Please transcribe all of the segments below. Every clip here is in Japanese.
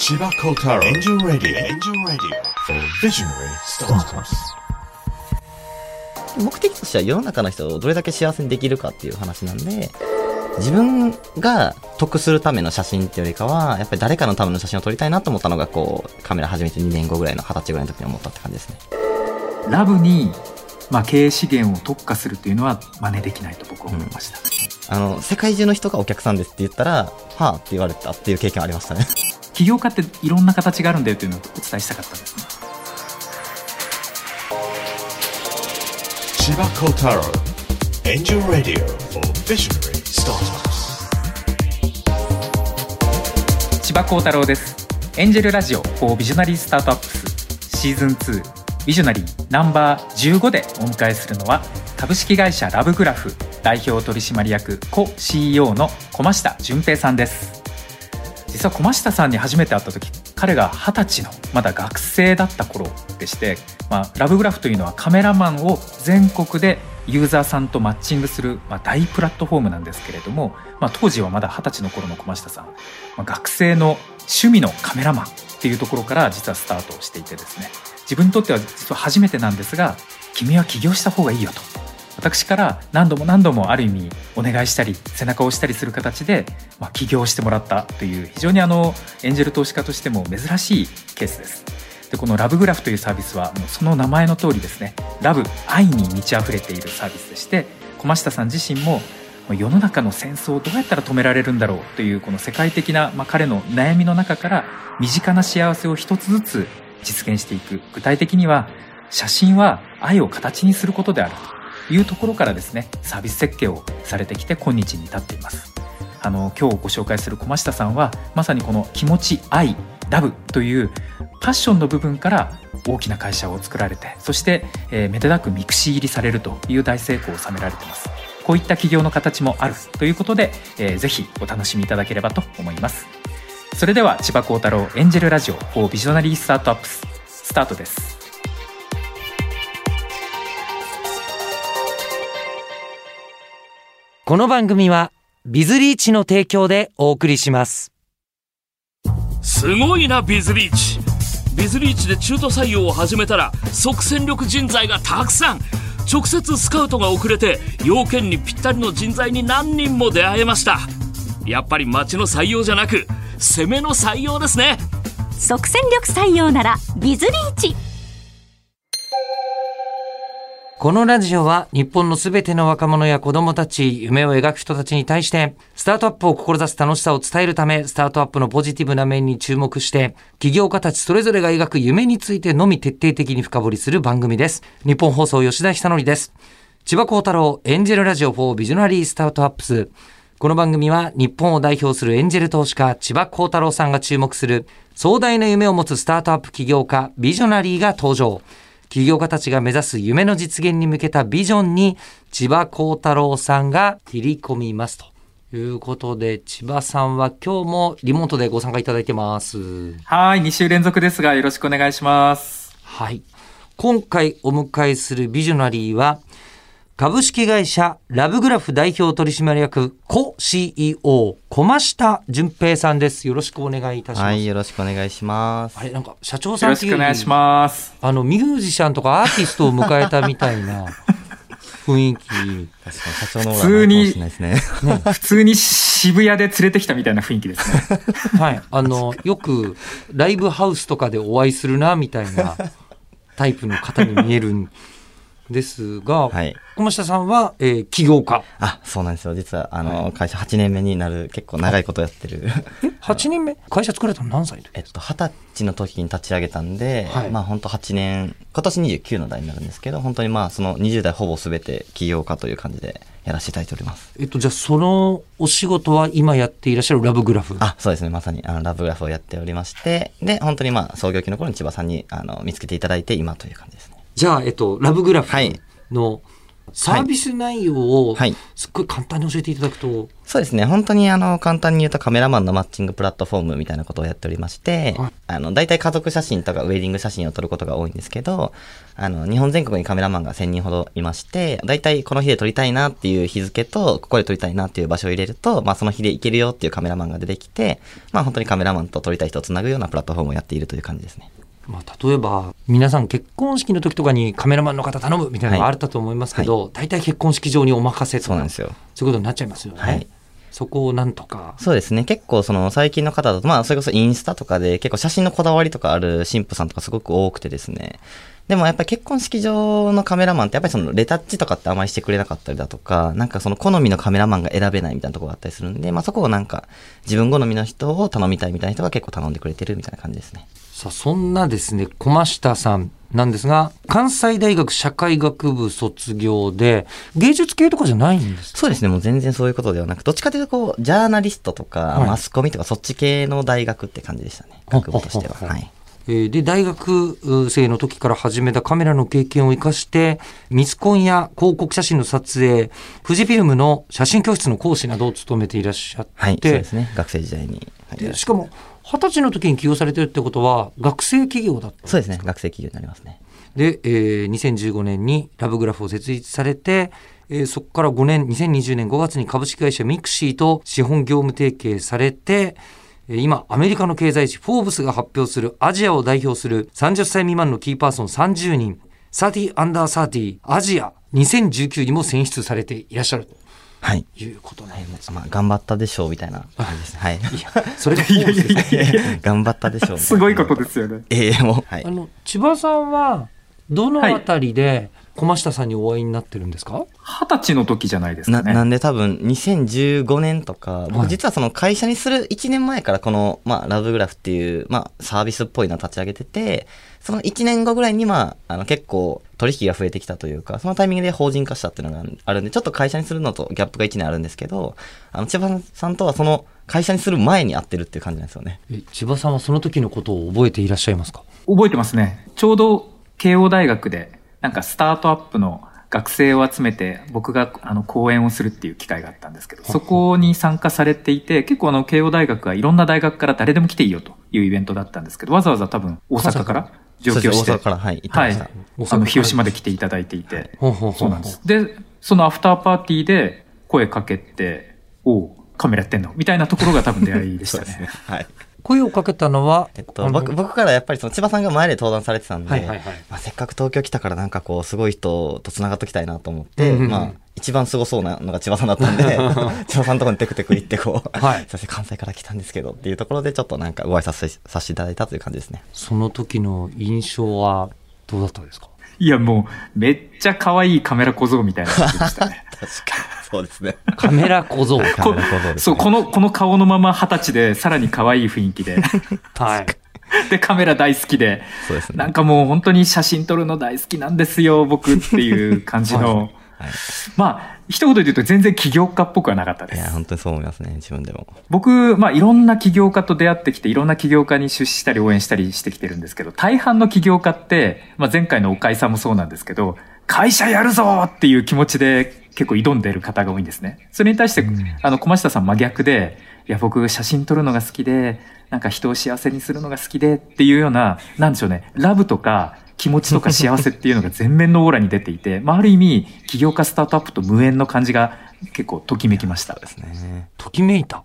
千葉幸太郎エンジェルラディオエンジェルラディオ Visionary Startups. 目的としては世の中の人をどれだけ幸せにできるかっていう話なんで、自分が得するための写真っていうよりかは、やっぱり誰かのための写真を撮りたいなと思ったのが、こう、カメラ始めて2年後ぐらいの20歳ぐらいの時に思ったって感じですね。ラブに、まあ、経営資源を特化するというのは真似できないと僕は思いました、あの、世界中の人がお客さんですって言ったら、はあって言われたっていう経験ありましたね。起業家っていろんな形があるんだよというのをお伝えしたかったんです。ね千葉幸太郎エンジェルラディオ for Visionary Startups. 千葉幸太郎です。エンジェルラジオ for ビジョナリースタートアップスシーズン2ビジョナリーナンバー15でお迎えするのは株式会社ラブグラフ代表取締役コ CEO の駒下淳平さんです実は駒下さんに初めて会った時彼が二十歳のまだ学生だった頃でして、まあ、ラブグラフというのはカメラマンを全国でユーザーさんとマッチングする、まあ、大プラットフォームなんですけれども、まあ、当時はまだ二十歳の頃の駒下さん、まあ、学生の趣味のカメラマンっていうところから実はスタートしていてですね自分にとっては実は初めてなんですが君は起業した方がいいよと。私から何度も何度もある意味お願いしたり背中を押したりする形で、まあ、起業してもらったという非常にあのエンジェル投資家としても珍しいケースです。でこのラブグラフというサービスはもうその名前の通りですね。ラブ愛に満ち溢れているサービスでして駒下さん自身も世の中の戦争をどうやったら止められるんだろうというこの世界的な、まあ、彼の悩みの中から身近な幸せを一つずつ実現していく。具体的には写真は愛を形にすることであると。いうところからですねサービス設計をされてきて今日に至っています。あの今日ご紹介する駒下さんはまさにこの気持ち愛ラブというパッションの部分から大きな会社を作られてそして、えーめでたく mixi 入りされるという大成功を収められています。こういった企業の形もあるということで、えーぜひお楽しみいただければと思います。それでは千葉幸太郎エンジェルラジオ for ビジョナリースタートアップススタートです。この番組はビズリーチの提供でお送りします。すごいなビズリーチ。ビズリーチで中途採用を始めたら即戦力人材がたくさん。直接スカウトが遅れて要件にぴったりの人材に何人も出会えました。やっぱり町の採用じゃなく攻めの採用ですね。即戦力採用ならビズリーチこのラジオは日本のすべての若者や子供たち、夢を描く人たちに対して、スタートアップを志す楽しさを伝えるため、スタートアップのポジティブな面に注目して、起業家たちそれぞれが描く夢についてのみ徹底的に深掘りする番組です。日本放送吉田久典です。千葉幸太郎エンジェルラジオ4ビジョナリースタートアップス。この番組は日本を代表するエンジェル投資家千葉幸太郎さんが注目する壮大な夢を持つスタートアップ起業家ビジョナリーが登場。起業家たちが目指す夢の実現に向けたビジョンに千葉幸太郎さんが切り込みますと。いうことで、千葉さんは今日もリモートでご参加いただいてます。はい2週連続ですがよろしくお願いしますはい。今回お迎えするビジョナリーは、株式会社ラブグラフ代表取締役、コ CEO、駒下淳平さんです。よろしくお願いいたします。はい、よろしくお願いしますあ。れ、なんか社長さんっていうよりしくお願いしますあの、ミュージシャンとかアーティストを迎えたみたいな 雰囲気。確かに社長のオーラ普通にないかもしれないですね。普通に渋谷で連れてきたみたいな雰囲気ですね はい。あの、よくライブハウスとかでお会いするな、みたいなタイプの方に見えるんですが、はい。駒下さんは、えー起業家。あ、そうなんですよ。実は、あの、会社8年目になる、結構長いことやってる。8人目？会社作られたの何歳で？えっと、二十歳の時に立ち上げたんで、はいまあ本当8年、今年29の代になるんですけど、本当にまあその20代ほぼ全て起業家という感じでやらせていただいております。えっと、じゃあそのお仕事は今やっていらっしゃるラブグラフ？あ、そうですね。まさに、あの、ラブグラフをやっておりまして、で、本当にまあ創業期の頃に千葉さんに、あの、見つけていただいて今という感じですね。じゃあ、えっと、ラブグラフはい。のサービス内容をはい。すっごい簡単に教えていただくと、そうですね。本当にあの、簡単に言うとカメラマンのマッチングプラットフォームみたいなことをやっておりましてはい、あの、大体家族写真とかウェディング写真を撮ることが多いんですけど、あの、日本全国にカメラマンが1000人ほどいまして、大体この日で撮りたいなっていう日付と、ここで撮りたいなっていう場所を入れると、まあその日で行けるよっていうカメラマンが出てきて、まあ本当にカメラマンと撮りたい人をつなぐようなプラットフォームをやっているという感じですね。まあ、例えば皆さん結婚式の時とかにカメラマンの方頼むみたいなのがあったと思いますけど、大体結婚式場にお任せとかそうなんですよ。そういうことになっちゃいますよね。はいそこをなんとか。そうですね。結構その最近の方だと、まあそれこそインスタとかで結構写真のこだわりとかある神父さんとかすごく多くてですね。でもやっぱり結婚式場のカメラマンってやっぱりそのレタッチとかってあまりしてくれなかったりだとか、なんかその好みのカメラマンが選べないみたいなところがあったりするんで、まあそこをなんか自分好みの人を頼みたいみたいな人が結構頼んでくれてるみたいな感じですね。さあそんなですね駒下さんなんですが関西大学社会学部卒業で芸術系とかじゃないんですか？そうですね。もう全然そういうことではなく、どっちかというとこう、ジャーナリストとか、はいマスコミとかそっち系の大学って感じでしたね。学部としては。はい。えーで大学生の時から始めたカメラの経験を生かしてミスコンや広告写真の撮影富士フィルムの写真教室の講師などを務めていらっしゃって、はい。そうですね。学生時代に。はいでしかも二十歳の時に起業されてるってことは学生起業だったそうですね。学生起業になりますね。で、えー2015年にラブグラフを設立されて、えーそこから5年2020年5月に株式会社 mixi と資本業務提携されてえー今アメリカの経済誌「フォーブス」が発表するアジアを代表する30歳未満のキーパーソン30人30アンダー30アジア2019にも選出されていらっしゃるはい。ということなんです。まあ、頑張ったでしょうみたいな感じですね。はい。それがフォーブスですね頑張ったでしょう。すごいことですよね。ええもう。はいあ。の千葉さんはどのあたりで駒下さんにお会いになってるんですか、二十歳の時じゃないですな、かね。なんで多分2015年とか、はい僕実はその会社にする1年前からこの、まあ、ラブグラフっていう、まあ、サービスっぽいのを立ち上げてて、その1年後ぐらいに、まあ、あの、結構取引が増えてきたというか、そのタイミングで法人化したっていうのがあるんで、ちょっと会社にするのとギャップが1年あるんですけど、あの、千葉さんとはその会社にする前に会ってるっていう感じなんですよね。え千葉さんはその時のことを覚えていらっしゃいますか？覚えてますね。ちょうど慶応大学で、なんかスタートアップの学生を集めて、僕があの講演をするっていう機会があったんですけど、そこに参加されていて、結構あの慶応大学がいろんな大学から誰でも来ていいよというイベントだったんですけど、わざわざ多分大阪から上京して、はいはい。あの、広島で来ていただいていて、そうなんです。で、そのアフターパーティーで声かけて、おう、カメラやってんの？みたいなところが多分出会いでしたね。はい。声をかけたのは、えっと、僕僕からやっぱりその千葉さんが前で登壇されてたんで、はいはいはいまあ、せっかく東京来たからなんかこうすごい人と繋がっときたいなと思って、うんうんうんまあ一番すごそうなのが千葉さんだったんで、千葉さんのところにテクテク行ってこう、はいすいません関西から来たんですけどっていうところでちょっとなんかご挨拶ささせていただいたという感じですね。その時の印象はどうだったですか？いや、もう、めっちゃ可愛いカメラ小僧みたいな感じでしたね。確かに。そうですね。カメラ小僧。カメラ小僧ですねそう、この、この顔のまま二十歳で、さらに可愛い雰囲気で。はい。で、カメラ大好きで。そうですねなんかもう本当に写真撮るの大好きなんですよ、僕っていう感じの。はいまあ、一言で言うと全然起業家っぽくはなかったでいや、す。本当にそう思いますね、自分でも。僕、まあ、いろんな起業家と出会ってきて、いろんな起業家に出資したり応援したりしてきてるんですけど、大半の起業家って、まあ、前回の岡井さんもそうなんですけど、会社やるぞっていう気持ちで結構挑んでる方が多いんですね。それに対して、あの、小下さん真逆で、いや、僕、写真撮るのが好きで、なんか人を幸せにするのが好きでっていうような、なんでしょうね、ラブとか、気持ちとか幸せっていうのが全面のオーラに出ていて、まあ、ある意味、起業家スタートアップと無縁の感じが結構ときめきました。ですね。ときめいた？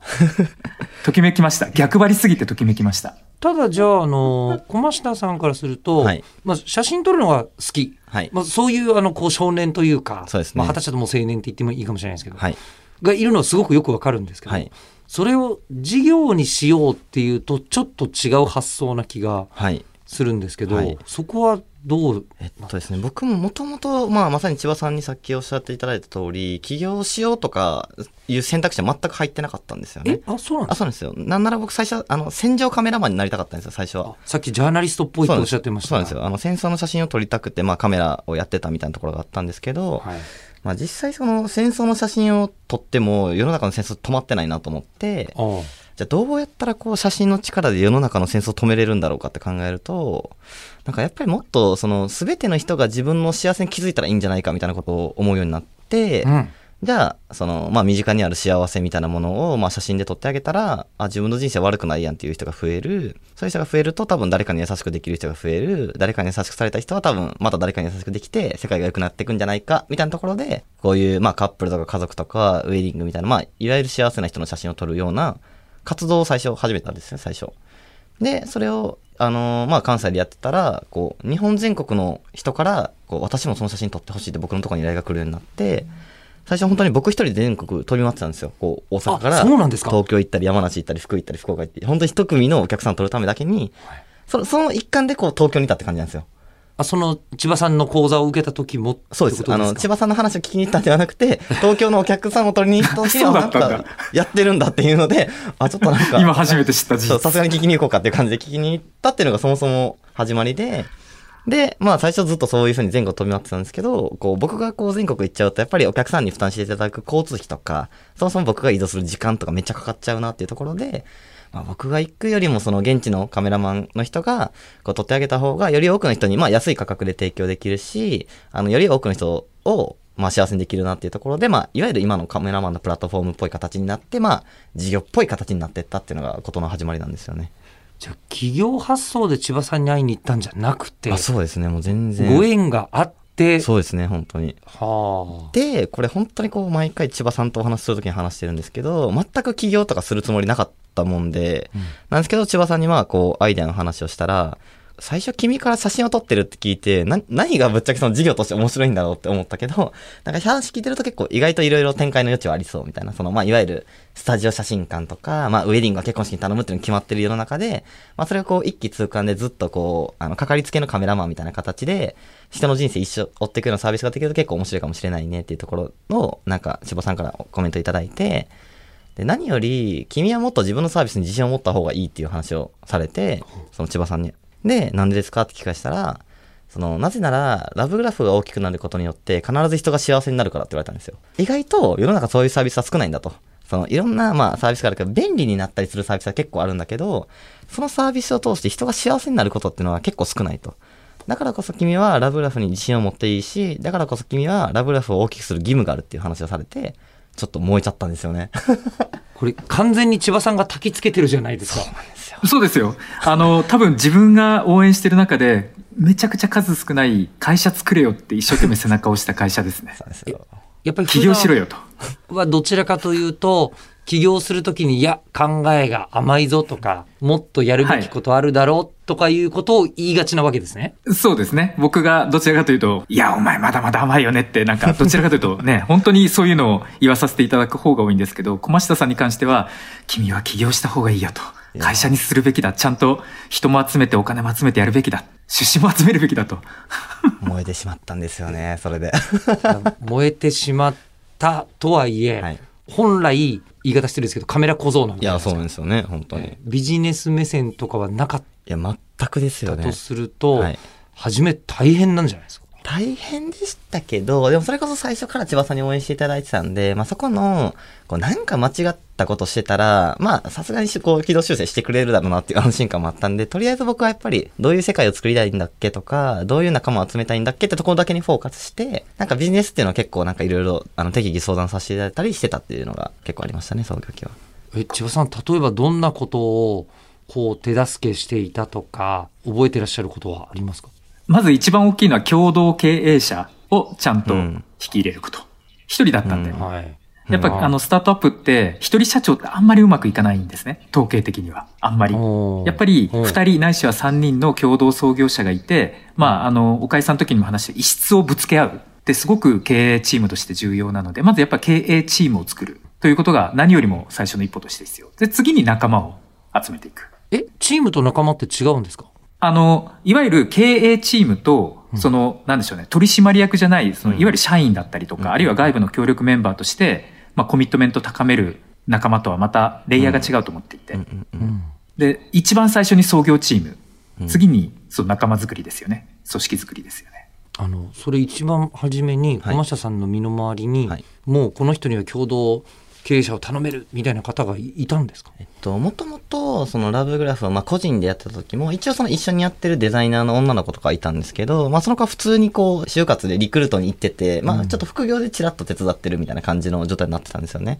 ときめきました。逆張りすぎてときめきました。ただじゃあ、あの、駒下さんからすると、はいまあ、写真撮るのが好き。はいまあ、そういう、あの、こう、少年というか、そうですねまあ、二十歳だともう青年って言ってもいいかもしれないですけど、はい。がいるのはすごくよくわかるんですけど、はい。それを事業にしようっていうと、ちょっと違う発想な気がはい。するんですけど、はいそこはどう？えっとですね、僕ももともと、まあ、まさに千葉さんにさっきおっしゃっていただいた通り、起業しようとかいう選択肢は全く入ってなかったんですよねえ？あ、そうなんであ、すそうなんですよ。なんなら僕最初、あの、戦場カメラマンになりたかったんですよ、最初は。さっきジャーナリストっぽいとおっしゃってましたそうなんですよ。あの、戦争の写真を撮りたくて、まあ、カメラをやってたみたいなところがあったんですけど、はい。まあ、実際その戦争の写真を撮っても、世の中の戦争止まってないなと思って、あじゃあどうやったらこう写真の力で世の中の戦争を止めれるんだろうかって考えると、なんかやっぱりもっとその全ての人が自分の幸せに気づいたらいいんじゃないかみたいなことを思うようになって、うん。じゃあ、その、まあ、身近にある幸せみたいなものを、まあ、写真で撮ってあげたら、あ、自分の人生悪くないやんっていう人が増える。そういう人が増えると、多分誰かに優しくできる人が増える。誰かに優しくされた人は多分、また誰かに優しくできて、世界が良くなっていくんじゃないか、みたいなところで、こういう、まあ、カップルとか家族とか、ウェディングみたいな、まあ、いわゆる幸せな人の写真を撮るような活動を最初始めたんですよ、最初。で、それを、あのーまあ、関西でやってたら、こう、日本全国の人から、こう、私もその写真撮ってほしいって僕のところに依頼が来るようになって、最初本当に僕一人で全国飛び回ってたんですよ。こう、大阪から、あそうなんですか？東京行ったり、山梨行ったり、福井行ったり、福岡行って、本当に一組のお客さんを撮るためだけに、そのその一環でこう、東京にいたって感じなんですよ。あ、その、千葉さんの講座を受けた時もそうです。あの、千か葉さんの話を聞きに行ったんではなくて、東京のお客さんを取りに行った時なんか、やってるんだっていうので、あ、ちょっとなんか、今初めて知ったさすがに聞きに行こうかっていう感じで聞きに行ったっていうのがそもそも始まりで、で、まあ最初ずっとそういうふうに全国飛び回ってたんですけど、こう僕がこう全国行っちゃうとやっぱりお客さんに負担していただく交通費とか、そもそも僕が移動する時間とかめっちゃかかっちゃうなっていうところで、まあ僕が行くよりもその現地のカメラマンの人がこう撮ってあげた方がより多くの人にまあ安い価格で提供できるし、あのより多くの人をまあ幸せにできるなっていうところで、まあいわゆる今のカメラマンのプラットフォームっぽい形になって、まあ事業っぽい形になっていったっていうのがことの始まりなんですよね。じゃあ、企業発想で千葉さんに会いに行ったんじゃなくて、あそうですね、もう全然。ご縁があって、そうですね、本当に。はあ。で、これ本当にこう、毎回千葉さんとお話しするときに話してるんですけど、全く起業とかするつもりなかったもんで、なんですけど、千葉さんにまあ、こう、アイデアの話をしたら、最初君から写真を撮ってるって聞いて、な、何がぶっちゃけその事業として面白いんだろうって思ったけど、なんか話聞いてると結構意外といろいろ展開の余地はありそうみたいな、その、まあ、いわゆるスタジオ写真館とか、まあ、ウェディングは結婚式に頼むっていうのが決まってる世の中で、まあ、それをこう、一気通貫でずっとこう、あの、かかりつけのカメラマンみたいな形で、人の人生一生追っていくようなサービスができると結構面白いかもしれないねっていうところを、なんか、千葉さんからコメントいただいて、で、何より、君はもっと自分のサービスに自信を持った方がいいっていう話をされて、その千葉さんに。で、なんでですか？って聞かしたら、その、なぜなら、ラブグラフが大きくなることによって、必ず人が幸せになるからって言われたんですよ。意外と、世の中そういうサービスは少ないんだと。その、いろんな、まあ、サービスがあるけど、便利になったりするサービスは結構あるんだけど、そのサービスを通して人が幸せになることっていうのは結構少ないと。だからこそ君はラブラフに自信を持っていいし、だからこそ君はラブラフを大きくする義務があるっていう話をされて、ちょっと燃えちゃったんですよね。これ、完全に千葉さんが焚きつけてるじゃないですか。そうですよ。あの、多分自分が応援してる中で、めちゃくちゃ数少ない会社作れよって一生懸命背中を押した会社ですね。そうですよ。やっぱり起業しろよと。はどちらかというと、起業するときに、いや、考えが甘いぞとか、もっとやるべきことあるだろうとかいうことを言いがちなわけですね。そうですね。僕がどちらかというと、いや、お前まだまだ甘いよねって、なんか、どちらかというとね、本当にそういうのを言わさせていただく方が多いんですけど、小下さんに関しては、君は起業した方がいいよと。会社にするべきだ。ちゃんと人も集めてお金も集めてやるべきだ。出資も集めるべきだと。燃えてしまったんですよね、それで。燃えてしまったとはいえ、はい本来、言い方してるんですけど、カメラ小僧なんいや、そうなんでですよね、本当に。いビジネス目線とかはなかっや、全くですよねたと。すると、はい初め大変なんじゃないですか。大変でしたけど、でもそれこそ最初から千葉さんに応援していただいてたんで、まあそこの、こうなんか間違ったことしてたら、まあさすがにこう軌道修正してくれるだろうなっていう安心感もあったんで、とりあえず僕はやっぱりどういう世界を作りたいんだっけとか、どういう仲間を集めたいんだっけってところだけにフォーカスして、なんかビジネスっていうのは結構なんかいろいろあの適宜相談させていただいたりしてたっていうのが結構ありましたね、創業期は。え、千葉さん、例えばどんなことを、こう、手助けしていたとか、覚えてらっしゃることはありますか？まず一番大きいのは共同経営者をちゃんとうん引き入れること。一人だったんで。うんはい。やっぱ、うんあの、スタートアップって、一人社長ってあんまりうまくいかないんですね。統計的には。あんまり。やっぱり、うん二人ないしは三人の共同創業者がいて、まあ、あの、おかえさんの時にも話して、異質をぶつけ合うってすごく経営チームとして重要なので、まずやっぱ経営チームを作るということが何よりも最初の一歩として必要。で、次に仲間を集めていく。え、チームと仲間って違うんですか？あの、いわゆる経営チームと、その、なんでしょうね、取締役じゃない、その、いわゆる社員だったりとか、あるいは外部の協力メンバーとして、まあ、コミットメント高める仲間とはまた、レイヤーが違うと思っていて。で、一番最初に創業チーム。次に、その仲間作りですよね。組織作りですよね。あの、それ一番初めに、はい。駒下さんの身の回りに、はい。もうこの人には共同経営者を頼めるみたいな方がいいたんですか？えっと、もともと、そのラブグラフを、まあ、個人でやってた時も、一応その一緒にやってるデザイナーの女の子とかいたんですけど、まあ、その子は普通にこう、就活でリクルートに行ってて、まあ、ちょっと副業でチラッと手伝ってるみたいな感じの状態になってたんですよね。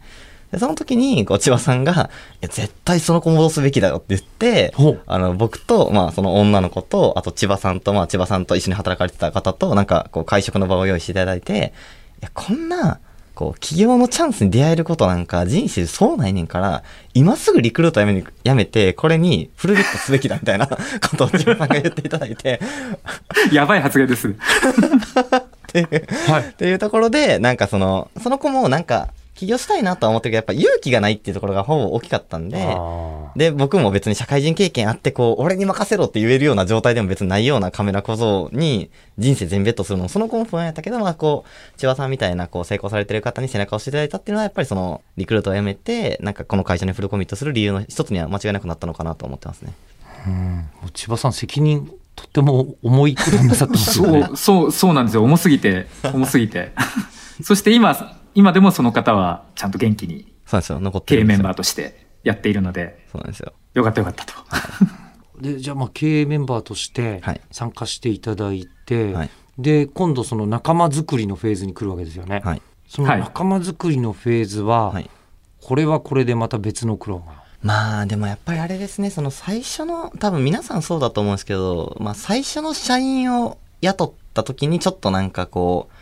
で、その時に、こう、千葉さんが、いや、絶対その子戻すべきだよって言ってあの、僕と、まあ、その女の子と、あと千葉さんと、まあ、千葉さんと一緒に働かれてた方と、なんか、こう、会食の場を用意していただいて、いや、こんな、こう、起業のチャンスに出会えることなんか人生でそうないねんから、今すぐリクルートやめにやめて、これにフルベットすべきだみたいな ことを千葉さんが言っていただいて、やばい発言です。っていう、っていうところで、なんかその、その子もなんか、起業したいなとは思ってるけど、やっぱ勇気がないっていうところがほぼ大きかったんで、あで、僕も別に社会人経験あって、こう、俺に任せろって言えるような状態でも別にないようなカメラ小僧に人生全ベットするのも、その子も不安やったけど、まあこう、千葉さんみたいなこう成功されてる方に背中を押していただいたっていうのは、やっぱりその、リクルートを辞めて、なんかこの会社にフルコミットする理由の一つには間違いなくなったのかなと思ってますね。ーうん千葉さん責任とっても重いことになさってますよねそう、そう、そうなんですよ。重すぎて、重すぎて。そして今、今でもその方はちゃんと元気にそうですよ、残って経営メン。バーとしてやっているので、そうなんですよ。よかったよかったと。でじゃあまあ経営メンバーとしてはい参加していただいて、はいで今度その仲間作りのフェーズに来るわけですよね、はい。その仲間作りのフェーズは、はい。これはこれでまた別の苦労がまあでもやっぱりあれですね、その最初の、多分皆さんそうだと思うんですけど、まあ最初の社員を雇った時にちょっとなんかこう、あ、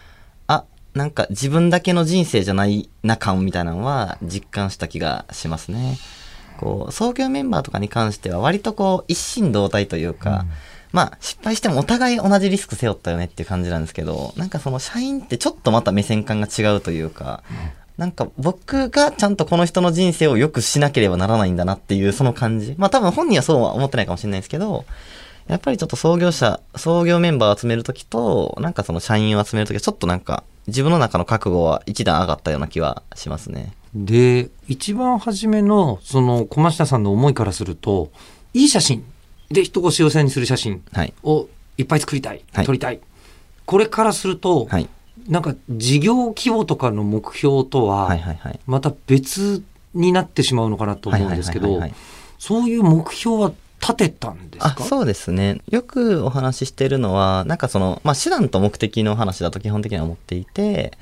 なんか自分だけの人生じゃないな感みたいなのは実感した気がしますね。こう、創業メンバーとかに関しては割とこう一心同体というか、まあ失敗してもお互い同じリスク背負ったよねっていう感じなんですけど、なんかその社員ってちょっとまた目線感が違うというか、なんか僕がちゃんとこの人の人生を良くしなければならないんだなっていうその感じ。まあ多分本人はそうは思ってないかもしれないですけど、やっぱりちょっと創業者、創業メンバーを集めるときと、なんかその社員を集めるときはちょっとなんか自分の中の覚悟は一段上がったような気はしますね。で一番初めのその駒下さんの思いからするといい写真で人を幸せにする写真はい。をいっぱい作りたい、はい撮りたいこれからすると、はい。なんか事業規模とかの目標とは。また別になってしまうのかなと思うんですけどそういう目標は立てたんですか？そうですね。よくお話ししてるのは、なんかその、まあ、手段と目的の話だと基本的には思っていて、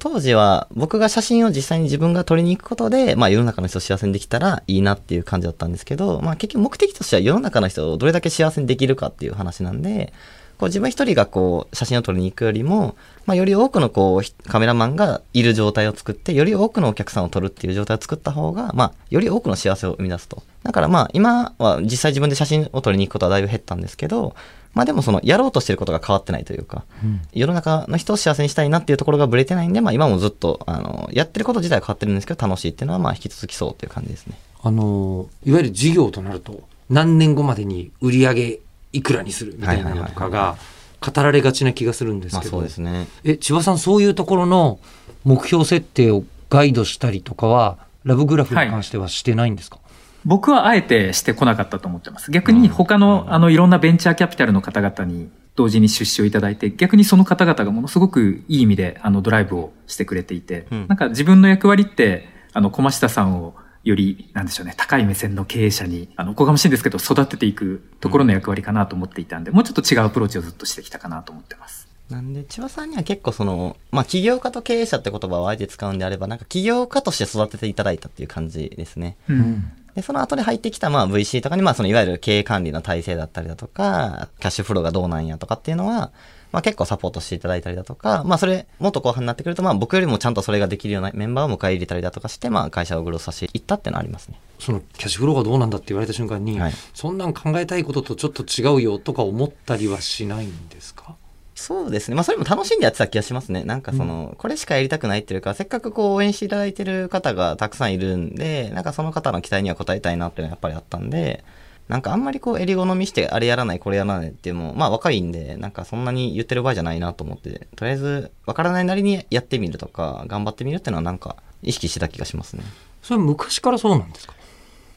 当時は僕が写真を実際に自分が撮りに行くことで、まあ世の中の人を幸せにできたらいいなっていう感じだったんですけど、まあ結局目的としては世の中の人をどれだけ幸せにできるかっていう話なんで、こう自分一人がこう写真を撮りに行くよりも、まあより多くのこうひカメラマンがいる状態を作って、より多くのお客さんを撮るっていう状態を作った方が、まあより多くの幸せを生み出すと。だからまあ今は実際自分で写真を撮りに行くことはだいぶ減ったんですけど、まあでもそのやろうとしてることが変わってないというか、世の中の人を幸せにしたいなっていうところがブレてないんで、まあ今もずっと、あの、やってること自体は変わってるんですけど、楽しいっていうのはまあ引き続きそうっていう感じですね。あのいわゆる事業となると何年後までに売り上げいくらにする？みたいなのとかが語られがちな気がするんですまあけど、そうですね。え千葉さんそういうところの目標設定をガイドしたりとかはラブグラフに関してはしてないんですか、僕はあえてしてこなかったと思ってます。逆に他の、あの、いろんなベンチャーキャピタルの方々に同時に出資をいただいて、逆にその方々がものすごくいい意味で、あの、ドライブをしてくれていて、うん。なんか自分の役割って、あの、駒下さんをより、なんでしょうね、高い目線の経営者に、あの、おこがましいんですけど、育てていくところの役割かなと思っていたんで、もうちょっと違うアプローチをずっとしてきたかなと思ってます。なんで、千葉さんには結構その、まあ起業家と経営者って言葉をあえて使うんであれば、なんか起業家として育てていただいたっていう感じですね。うん。で、その後で入ってきた、まあ VC とかに、まあそのいわゆる経営管理の体制だったりだとか、キャッシュフローがどうなんやとかっていうのは、まあ結構サポートしていただいたりだとか、まあそれ、もっと後半になってくると、まあ僕よりもちゃんとそれができるようなメンバーを迎え入れたりだとかして、まあ会社をグロースさせていったっていうのはありますね。そのキャッシュフローがどうなんだって言われた瞬間に、はいそんなん考えたいこととちょっと違うよとか思ったりはしないんですか？そうですね。まあそれも楽しんでやってた気がしますね。なんかその、これしかやりたくないっていうか、せっかくこう応援していただいてる方がたくさんいるんで、なんかその方の期待には応えたいなっていうのはやっぱりあったんで、なんかあんまりこう襟好みしてあれやらないこれやらないっていうのも、まあ若いんで、なんかそんなに言ってる場合じゃないなと思って、とりあえずわからないなりにやってみるとか、頑張ってみるっていうのはなんか意識してた気がしますね。それは昔からそうなんですか？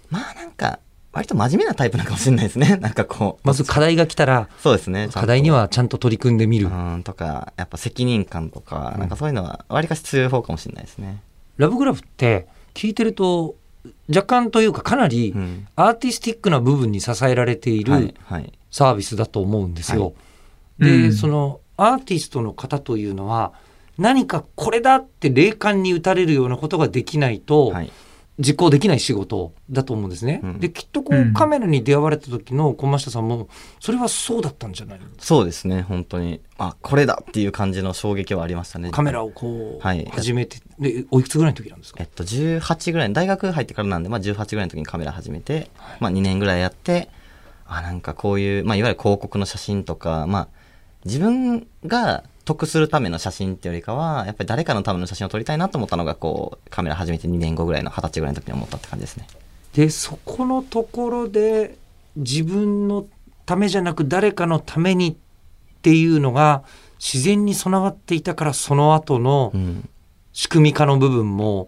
まあなんか、割と真面目なタイプなのかもしれないですね。なんかこう。まず課題が来たらそうですね。課題にはちゃんと取り組んでみるうん、とか、やっぱ責任感とか、なんかそういうのは、わりかし強い方かもしれないですね。ラブグラフって聞いてると若干というかかなりうん。アーティスティックな部分に支えられていはいるはい。サービスだと思うんですよ。い。で、うん。そのアーティストの方というのは何かこれだって霊感に打たれるようなことができないとはい実行できない仕事だと思うんですね。うん。できっとこううんカメラに出会われた時の駒下さんもそれはそうだったんじゃないの？そうですね。本当に。あこれだっていう感じの衝撃はありましたね。カメラをこうはい。始めて、でおいくつぐらいの時なんですか？えっと、18ぐらい、大学入ってからなんで、まあ、18ぐらいの時にカメラ始めて、まあ、2年ぐらいやって、あ、なんかこういう、まあ、いわゆる広告の写真とか、まあ、自分が得するための写真ってよりかは、やっぱり誰かのための写真を撮りたいなと思ったのが、こう、カメラ始めて2年後ぐらいの、20歳ぐらいの時に思ったって感じですね。でそこのところで自分のためじゃなく誰かのためにっていうのが自然に備わっていたからその後のうん。仕組み化の部分も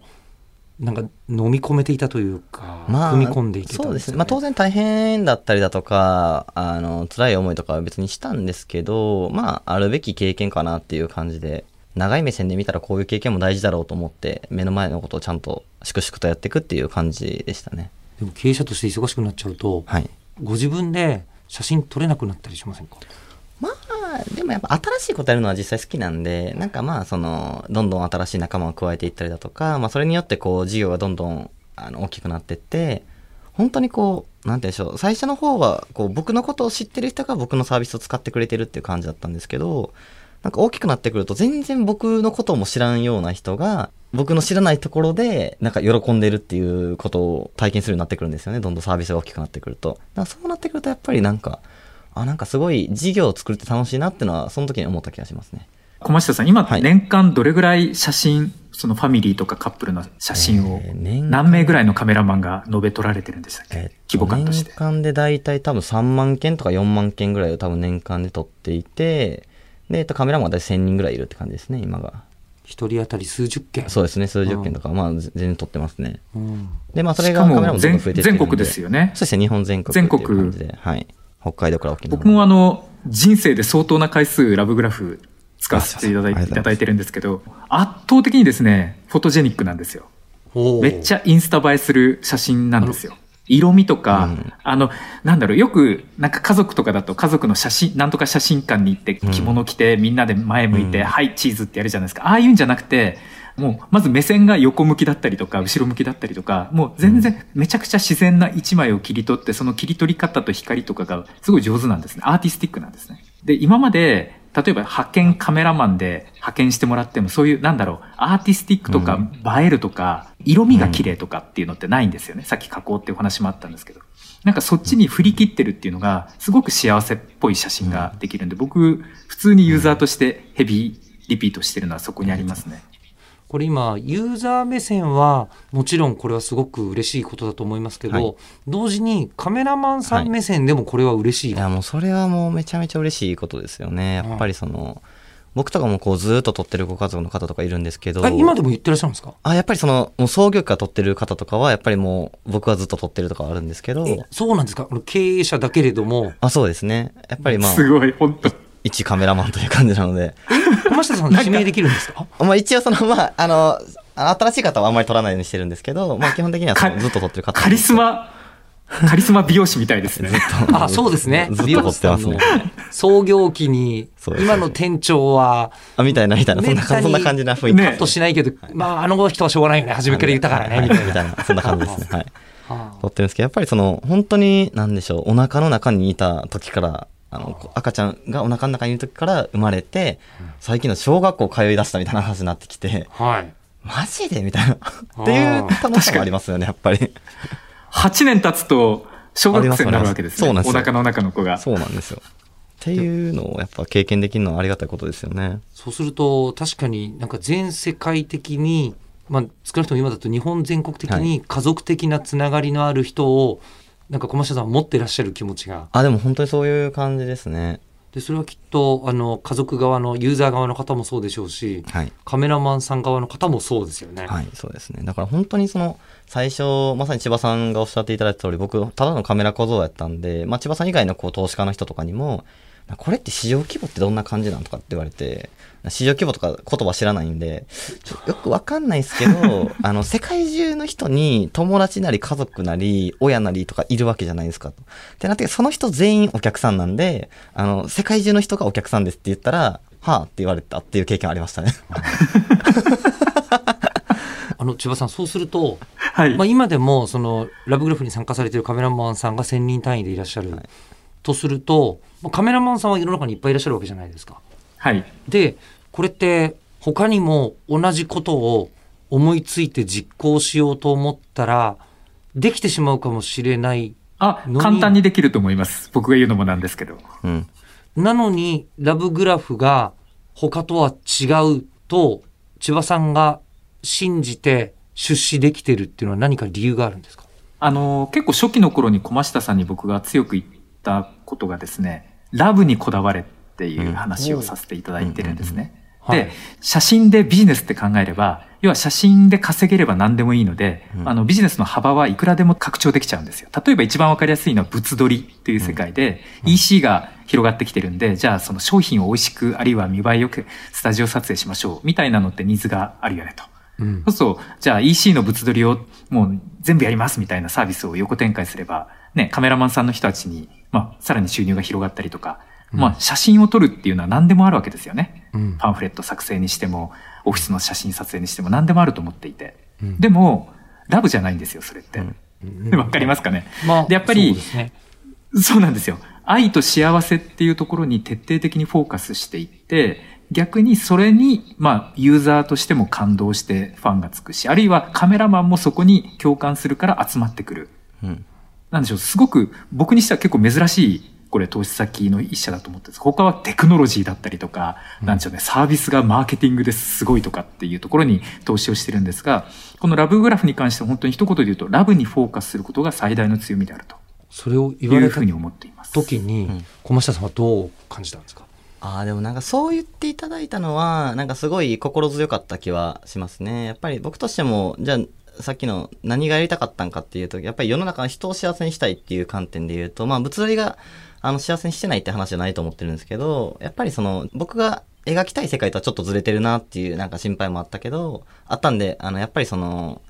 なんか飲み込めていたというか、まあ、踏み込んでいけたそうですねまあ、当然大変だったりだとか、あの、辛い思いとかは別にしたんですけど、まあ、あるべき経験かなっていう感じで、長い目線で見たらこういう経験も大事だろうと思って、目の前のことをちゃんと粛々とやっていくっていう感じでしたね。でも経営者として忙しくなっちゃうとはい。ご自分で写真撮れなくなったりしませんか？まあ、でもやっぱ新しいことやるのは実際好きなんで、なんかまあ、その、どんどん新しい仲間を加えていったりだとか、まあ、それによってこう、事業がどんどん、あの、大きくなってって、本当にこう、なんて言うんでしょう、最初の方は、こう、僕のことを知ってる人が僕のサービスを使ってくれてるっていう感じだったんですけど、なんか大きくなってくると、全然僕のことも知らんような人が、僕の知らないところで、なんか喜んでるっていうことを体験するようになってくるんですよね。どんどんサービスが大きくなってくると。だからそうなってくると、やっぱりなんか、あ、なんかすごい事業を作るって楽しいなっていうのは、その時に思った気がしますね。駒下さん、今、はい年間どれぐらい写真、そのファミリーとかカップルの写真を何名ぐらいのカメラマンが述べ取られてるんでしたっけ、えっと規模感として年。間で大体多分3万件とか4万件ぐらいを多分年間で撮っていて、で、えっと、カメラマンが大体1000人ぐらいいるって感じですね、今が。一人当たり数十件？そうですね、数十件とか、まあ、全然撮ってますね。うんで、まあ、それがカメラも全もどんどん増えてきてるん全国ですよねそう。ですね、日本全国っていう感じで。はい。北海道から沖縄。僕もあの、人生で相当な回数ラブグラフ使わせていただいいただいてるんですけど、圧倒的にですね、フォトジェニックなんですよ。めっちゃゃインスタ映えする写真なんですよ。色味とか、うん。あの、なんだろう、よく、なんか家族とかだと家族の写真、なんとか写真館に行って着物着て、みんなで前向いて、うん。はい、チーズってやるじゃないですか。ああいうんじゃなくて、もう、まず目線が横向きだったりとか、後ろ向きだったりとか、もう全然、めちゃくちゃ自然な一枚を切り取って、その切り取り方と光とかがすごい上手なんですね。アーティスティックなんですね。で、今まで、例えば派遣カメラマンで派遣してもらっても、そういう、なんだろう、アーティスティックとか映えるとか、色味が綺麗とかっていうのってないんですよね。さっき加工っていうお話もあったんですけど。なんかそっちに振り切ってるっていうのが、すごく幸せっぽい写真ができるんで、僕、普通にユーザーとしてヘビーリピートしてるのはそこにありますね。これ今ユーザー目線はもちろんこれはすごく嬉しいことだと思いますけど、はい同時にカメラマンさん目線でもこれは嬉しい、いや、もうそれはもうめちゃめちゃ嬉しいことですよね。やっぱりその、僕とかもこうずっと撮ってるご家族の方とかいるんですけど。あ今でも言ってらっしゃるんですかあ、やっぱりその、もう創業期から撮ってる方とかは、やっぱりもう、僕はずっと撮ってるとかはあるんですけど、えそうなんですか経営者だけれどもあ、そうですね。やっぱりまあ、すごい、本当一カメラマン という感じなので、駒下さん指名できるんですか？まあ一応その、まあ、あの、新しい方はあんまり撮らないようにしてるんですけど、まあ基本的にはそのかずっと撮ってる方カリスマ、カリスマ美容師みたいですね。あそうですね。ずっと撮ってますね創業期に今の店長はあ、みたいな、みたいな、そんな、そんな感じな雰囲気。ねカットしないけど、まああの人はしょうがないよね。初めから言ったからねみたいな。みたいな、そんな感じですね。はい。は撮ってるんですけど、やっぱりその、本当に、なんでしょう、お腹の中にいた時から、あの、赤ちゃんがお腹の中にいる時から生まれて、最近の小学校通い出したみたいな話になってきて、あはいマジで？みたいな。っていう楽しさもありますよね、やっぱり。8年経つと、小学生になるわけですね。そうなんですよお腹の中の子が。そうなんですよ。っていうのをやっぱ経験できるのはありがたいことですよね。そうすると確かになんか全世界的に、まあ、少なくとも今だと日本全国的に家族的なつながりのある人をなんか駒下さんは持ってらっしゃる気持ちがあ、でも本当にそういう感じですね。でそれはきっとあの家族側のユーザー側の方もそうでしょうしはい。カメラマンさん側の方もそうですよね。はい、そうですね。だから本当にその、最初、まさに千葉さんがおっしゃっていただいた通り、僕、ただのカメラ小僧やったんで、まあ千葉さん以外のこう投資家の人とかにも、これって市場規模ってどんな感じなん？とかって言われて、市場規模とか言葉知らないんで、ちょよくわかんないですけど、あの、世界中の人に友達なり家族なり親なりとかいるわけじゃないですかと。ってなって、その人全員お客さんなんで、あの、世界中の人がお客さんですって言ったら、はあって言われたっていう経験ありましたね。あの千葉さんそうすると、はい。まあ、今でもそのラブグラフに参加されているカメラマンさんが1000人単位でいらっしゃる、はいとすると、まあカメラマンさんは世の中にいっぱいいらっしゃるわけじゃないですか。はい。でこれって他にも同じことを思いついて実行しようと思ったらできてしまうかもしれないあ簡単にできると思います。僕が言うのもなんですけど。うん。なのにラブグラフが他とは違うと千葉さんが信じて出資できてるっていうのは何か理由があるんですか？あの、結構初期の頃に駒下さんに僕が強く言ったことがですね、ラブにこだわれっていう話をさせていただいてるんですね。はい。で、写真でビジネスって考えれば、要は写真で稼げれば何でもいいので、あのビジネスの幅はいくらでも拡張できちゃうんですよ。例えば一番わかりやすいのは物撮りっていう世界で、EC が広がってきてるんで、じゃあその商品を美味しく、あるいは見栄えよくスタジオ撮影しましょう、みたいなのってニーズがあるよねと。うん。そうすると、じゃあ EC の物撮りをもう全部やりますみたいなサービスを横展開すれば、ね、カメラマンさんの人たちに、まあ、さらに収入が広がったりとか、まあ、写真を撮るっていうのは何でもあるわけですよね。うんパンフレット作成にしても、オフィスの写真撮影にしても何でもあると思っていて。うんでも、ラブじゃないんですよ、それって。うんわかりますかね？まあでやっぱりねそうなんですよ。愛と幸せっていうところに徹底的にフォーカスしていって、逆にそれに、まあ、ユーザーとしても感動してファンがつくし、あるいはカメラマンもそこに共感するから集まってくる。うん。なんでしょう、すごく僕にしては結構珍しい、これ投資先の一社だと思ってるんです。他はテクノロジーだったりとか、なんでしょうね、サービスがマーケティングですごいとかっていうところに投資をしてるんですが、このラブグラフに関しては本当に一言で言うと、ラブにフォーカスすることが最大の強みであるとそれを言われたいうふうに思っています。時に、ん駒下さんはどう感じたんですか？ああ、でもなんかそう言っていただいたのは、なんかすごい心強かった気はしますね。やっぱり僕としても、じゃあ、さっきの何がやりたかったんかっていうと、やっぱり世の中の人を幸せにしたいっていう観点で言うと、まあ物理が、あの、幸せにしてないって話じゃないと思ってるんですけど、やっぱりその、僕が描きたい世界とはちょっとずれてるなっていうなんか心配もあったけど、あったんで、あの、やっぱりその、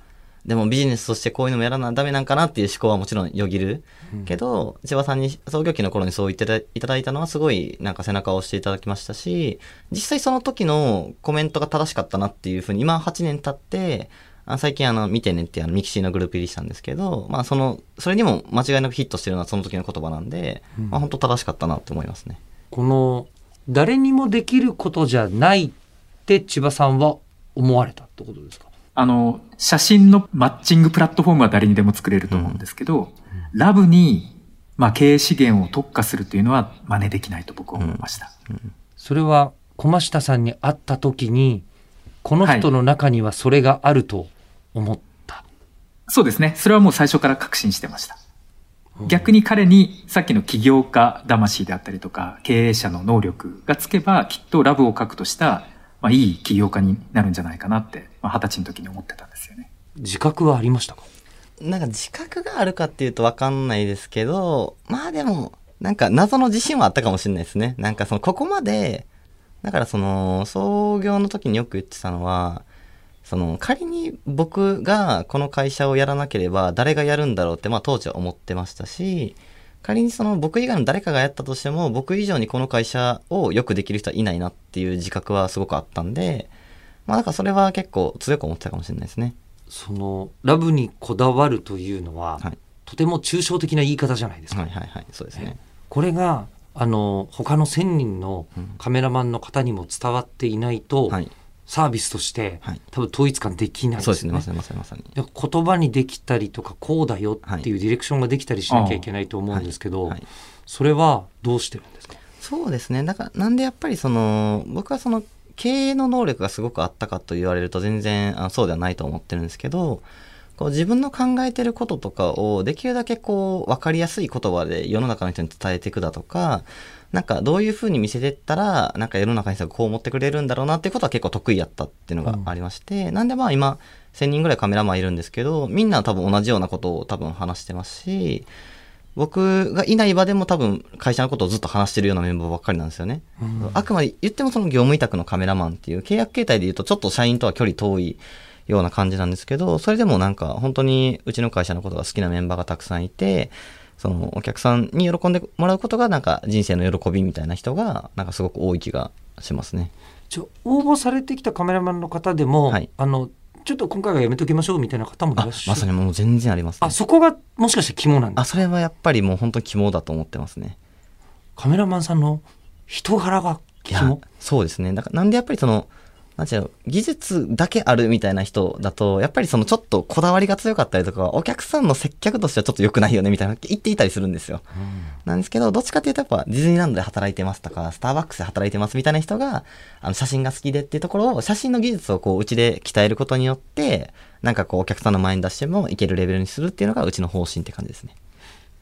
でもビジネスとしてこういうのもやらなダメなんかなっていう思考はもちろんよぎる。けど、千葉さんに創業期の頃にそう言っていただいたのはすごいなんか背中を押していただきましたし、実際その時のコメントが正しかったなっていうふうに今8年経って、あ最近あの、見てねっていうあのミキシーのグループ入りしたんですけど、まあその、それにも間違いなくヒットしてるのはその時の言葉なんで、まあ本当正しかったなって思いますね。この誰にもできることじゃないって千葉さんは思われたってことですか？あの、写真のマッチングプラットフォームは誰にでも作れると思うんですけど、ラブに、まあ、経営資源を特化するというのは真似できないと僕は思いました。それは駒下さんに会った時にこの人の中にはそれがあると思った、そうですね。それはもう最初から確信してました。逆に彼にさっきの起業家魂であったりとか経営者の能力がつけばきっとラブを核とした、まあ、いい起業家になるんじゃないかなって、まあ、二十歳の時に思ってたんですよね。自覚はありましたか？なんか自覚があるかっていうとわかんないですけど、まあでも、なんか謎の自信はあったかもしれないですね。なんかその、ここまで、だからその、創業の時によく言ってたのは、その、仮に僕がこの会社をやらなければ誰がやるんだろうって、まあ当時は思ってましたし、仮にその僕以外の誰かがやったとしても、僕以上にこの会社をよくできる人はいないなっていう自覚はすごくあったんで、まあだからそれは結構強く思ってたかもしれないですね。そのラブにこだわるというのは、はいとても抽象的な言い方じゃないですか、はいはいはい、そうですね。これがあの他の1,000人のカメラマンの方にも伝わっていないと、はい。サービスとして、はい多分統一感できないですね、まさにまさにまさに。で言葉にできたりとかこうだよっていうディレクションができたりしなきゃいけないと思うんですけど、それはどうしてるんですか？そうですね。だから、なんでやっぱりその、僕はその、経営の能力がすごくあったかと言われると全然あのそうではないと思ってるんですけど、こう自分の考えてることとかをできるだけこう、わかりやすい言葉で世の中の人に伝えていくだとか、なんかどういう風に見せてったら、なんか世の中の人がこう思ってくれるんだろうなっていうことは結構得意やったっていうのがありまして、なんでまあ今、1000人ぐらいカメラマンいるんですけど、みんな多分同じようなことを多分話してますし、僕がいない場でも多分会社のことをずっと話してるようなメンバーばっかりなんですよね。あくまで言ってもその業務委託のカメラマンっていう契約形態で言うとちょっと社員とは距離遠いような感じなんですけど、それでもなんか本当にうちの会社のことが好きなメンバーがたくさんいて、そのお客さんに喜んでもらうことがなんか人生の喜びみたいな人がなんかすごく多い気がしますね。ちょ応募されてきたカメラマンの方でも、はいあのちょっと今回はやめときましょうみたいな方もいらあっしゃるまさにもう全然あります、ね。あそこがもしかして肝なんであ、すそれはやっぱりもう本当に肝だと思ってますね。カメラマンさんの人柄が肝、そうですね。だからなんでやっぱりその、なんていうの、技術だけあるみたいな人だと、やっぱりそのちょっとこだわりが強かったりとか、お客さんの接客としてはちょっと良くないよねみたいな言っていたりするんですよ。なんですけど、どっちかっていうとやっぱディズニーランドで働いてますとか、スターバックスで働いてますみたいな人が、あの写真が好きでっていうところを、写真の技術をこううちで鍛えることによって、なんかこうお客さんの前に出してもいけるレベルにするっていうのがうちの方針って感じですね。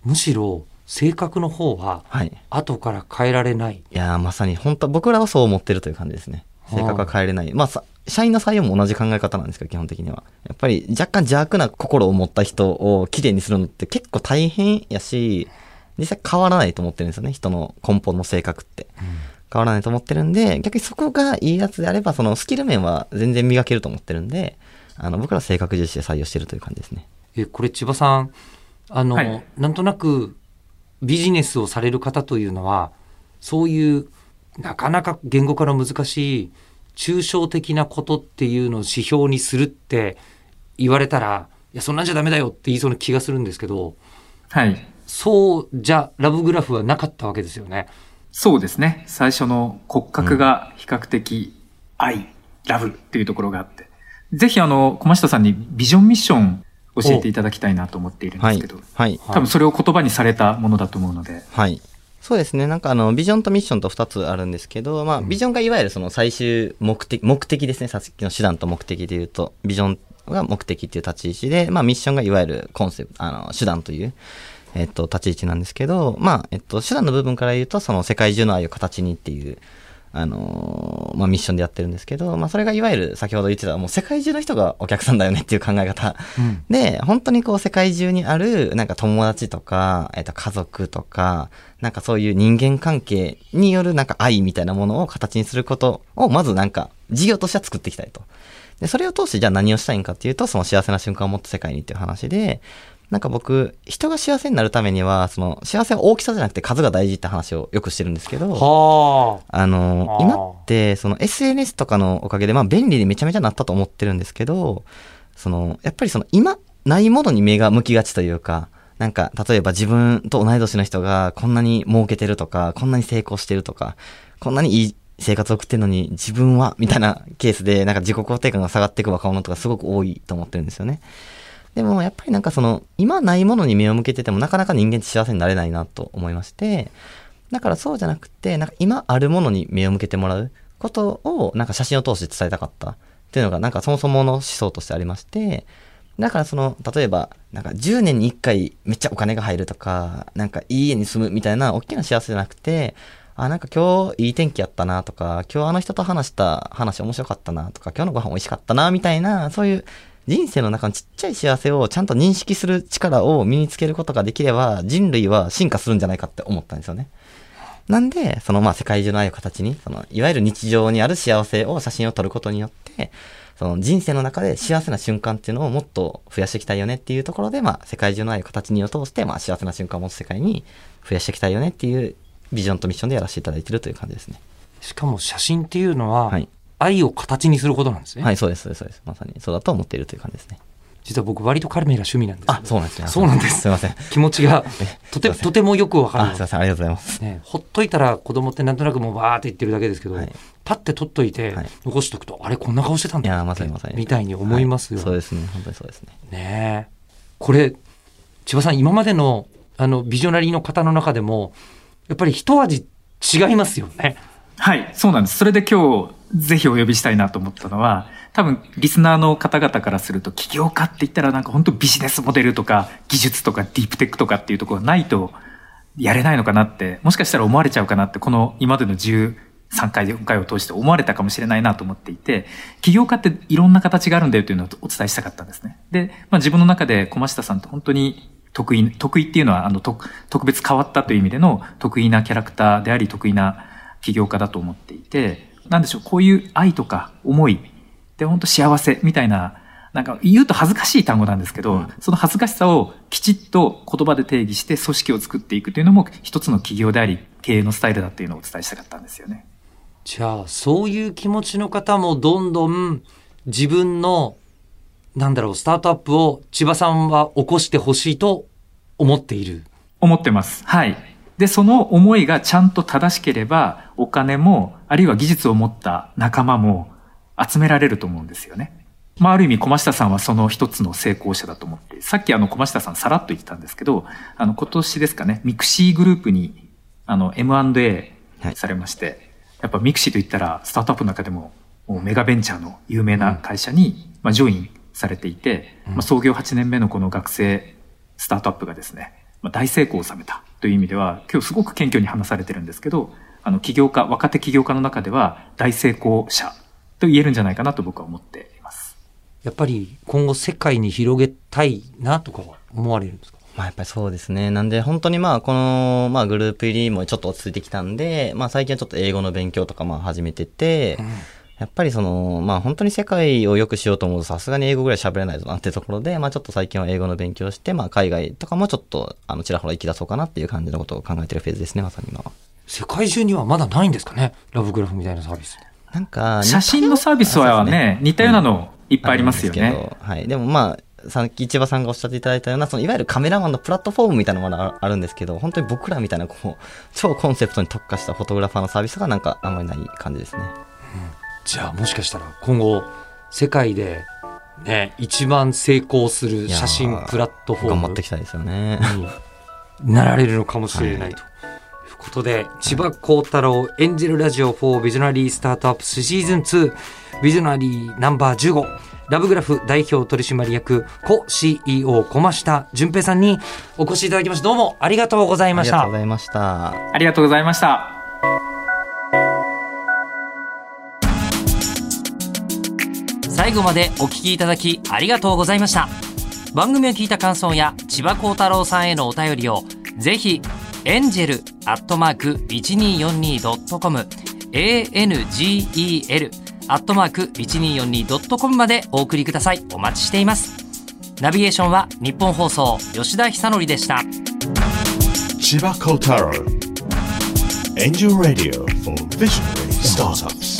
むしろ性格の方ははい。後から変えられないいやーまさに本当僕らはそう思ってるという感じですね。性格は変えれない。まあさ、社員の採用も同じ考え方なんですけど、基本的には。やっぱり若干邪悪な心を持った人をきれいにするのって結構大変やし、実際変わらないと思ってるんですよね。人の根本の性格って。変わらないと思ってるんで、逆にそこがいいやつであれば、そのスキル面は全然磨けると思ってるんで、あの、僕らは性格重視で採用してるという感じですね。えこれ千葉さんあの、はいなんとなくビジネスをされる方というのはそういうなかなか言語化の難しい抽象的なことっていうのを指標にするって言われたらいやそんなんじゃダメだよって言いそうな気がするんですけどはい。そうじゃラブグラフはなかったわけですよね。そうですね。最初の骨格が比較的愛、ラブっていうところがあって。ぜひあの、小下さんにビジョンミッション教えていただきたいなと思っているんではいすけど。。はい。多分それを言葉にされたものだと思うので。はい。そうですね。なんかあの、ビジョンとミッションと2つあるんですけど、まあ、ビジョンがいわゆるその最終目的、目的ですね。さっきの手段と目的で言うと、ビジョンが目的っていう立ち位置で、まあ、ミッションがいわゆるコンセプト、あの、手段という、えっと、立ち位置なんですけど、まあ、えっと、手段の部分から言うと、その世界中の愛を形にっていう、あのーまあ、ミッションでやってるんですけど、まあ、それがいわゆる先ほど言ってた、もう世界中の人がお客さんだよねっていう考え方。で、本当にこう世界中にある、なんか友達とか、えっと、家族とか、なんかそういう人間関係によるなんか愛みたいなものを形にすることを、まずなんか事業としては作っていきたいと。で、それを通してじゃあ何をしたいんかっていうと、その幸せな瞬間を持った世界にっていう話で、なんか僕、人が幸せになるためには、その幸せは大きさじゃなくて数が大事って話をよくしてるんですけど、はあの今って、その SNS とかのおかげで、まあ便利でめちゃめちゃなったと思ってるんですけど、その、やっぱりその今、ないものに目が向きがちというか、なんか、例えば自分と同い年の人がこんなに儲けてるとか、こんなに成功してるとか、こんなにいい生活を送ってるのに自分は、みたいなケースで、なんか自己肯定感が下がっていく若者とかすごく多いと思ってるんですよね。でもやっぱりなんかその、今ないものに目を向けててもなかなか人間って幸せになれないなと思いまして、だからそうじゃなくて、なんか今あるものに目を向けてもらうことを、なんか写真を通して伝えたかったっていうのが、なんかそもそもの思想としてありまして、だからその、例えば、なんか10年に1回めっちゃお金が入るとか、なんかいい家に住むみたいな大きな幸せじゃなくて、あ、なんか今日いい天気やったなとか、今日あの人と話した話面白かったなとか、今日のご飯美味しかったなみたいな、そういう人生の中のちっちゃい幸せをちゃんと認識する力を身につけることができれば、人類は進化するんじゃないかって思ったんですよね。なんで、そのまあ世界中の愛を形に、そのいわゆる日常にある幸せを写真を撮ることによって、その人生の中で幸せな瞬間っていうのをもっと増やしていきたいよねっていうところで、まあ世界中の愛を形にを通して、まあ幸せな瞬間を持つ世界に増やしていきたいよねっていうビジョンとミッションでやらせていただいてるという感じですね。しかも写真っていうのは、はい愛を形にすることなんですね。はい、そうです、そうです、そうです。まさにそうだと思っているという感じですね。実は僕割とカメラ趣味なんですあ、そうなんですね。そうなんですすいません。気持ちが とてとてもよくわかあ、るすいません、ありがとうございます。ね、ほっといたら子供ってなんとなくもうバーって言ってるだけですけど、はいパッて取っといてはい残しとくと、あれこんな顔してたんだいや、まさにまさに。みたいに思いますよ、はいそうですね、本当にそうですね。ねえこれ千葉さん今までのあのビジョナリーの方の中でもやっぱり一味違いますよね。はい、そうなんです。それで今日、ぜひお呼びしたいなと思ったのは、多分、リスナーの方々からすると、起業家って言ったらなんか本当ビジネスモデルとか、技術とか、ディープテックとかっていうところがないと、やれないのかなって、もしかしたら思われちゃうかなって、この今までの13回、4回を通して思われたかもしれないなと思っていて、起業家っていろんな形があるんだよというのをお伝えしたかったんですね。で、まあ自分の中で小増田さんと本当に得意、得意っていうのは、あの、特特別変わったという意味での得意なキャラクターであり、得意な起業家だと思っていて、なんでしょう、こういう愛とか思い、で、本当幸せみたいな、なんか言うと恥ずかしい単語なんですけど、その恥ずかしさをきちっと言葉で定義して組織を作っていくというのも一つの企業であり、経営のスタイルだっていうのをお伝えしたかったんですよね。じゃあ、そういう気持ちの方もどんどん自分の、なんだろう、スタートアップを千葉さんは起こしてほしいと思っている？思ってます。はい。で、その思いがちゃんと正しければ、お金も、あるいは技術を持った仲間も集められると思うんですよね。まあ、ある意味、駒下さんはその一つの成功者だと思って、さっきあの、駒下さんさらっと言ってたんですけど、あの、今年ですかね、 mixi グループに、あの、M&A はい。されまして、やっぱ mixi と言ったら、スタートアップの中でも、もうメガベンチャーの有名な会社に、まあ、ジョインされていて、まあ、創業8年目のこの学生スタートアップがですね、まあ、大成功を収めたという意味では、今日すごく謙虚に話されてるんですけど、あの、起業家、若手起業家の中では大成功者と言えるんじゃないかなと僕は思っています。やっぱり今後世界に広げたいなとかは思われるんですか？まあやっぱりそうですね。なんで本当にまあこの、まあグループ入りもちょっと落ち着いてきたんで、まあ最近はちょっと英語の勉強とかまあ始めてて、やっぱりその、まあ本当に世界を良くしようと思うとさすがに英語ぐらい喋れないとなってところで、まあちょっと最近は英語の勉強をして、まあ海外とかもちょっとあのちらほら行き出そうかなっていう感じのことを考えてるフェーズですね、まさに今は。世界中にはまだないんですかね？ラブグラフみたいなサービス。なんか、写真のサービスはね、似たようなのいっぱいありますよね。あるんけどはい。でもまあ、さっき千葉さんがおっしゃっていただいたような、そのいわゆるカメラマンのプラットフォームみたいなものがああるんですけど、本当に僕らみたいなこう、超コンセプトに特化したフォトグラファーのサービスがなんかあんまりない感じですね。じゃあもしかしたら今後世界でね、一番成功する写真プラットフォーム頑張っていきたいですよね。になられるのかもしれないと。いうことで、千葉幸太郎エンジェルラジオ4ビジョナリースタートアップスシーズン2ビジョナリーナンバー15ラブグラフ代表取締役コ CEO 駒下淳平さんにお越しいただきました。どうもありがとうございましたありがとうご。ざいました。ありがとうございました。最後までお聞きいただきありがとうございました番組を聞いた感想や千葉幸太郎さんへのお便りをぜひエンジェルアットマーク 1242.com angel アットマーク 1242.com までお送りくださいお待ちしていますナビゲーションは日本放送吉田久典でした Chiba Kotaro. Angel Radio for Visionary Startup.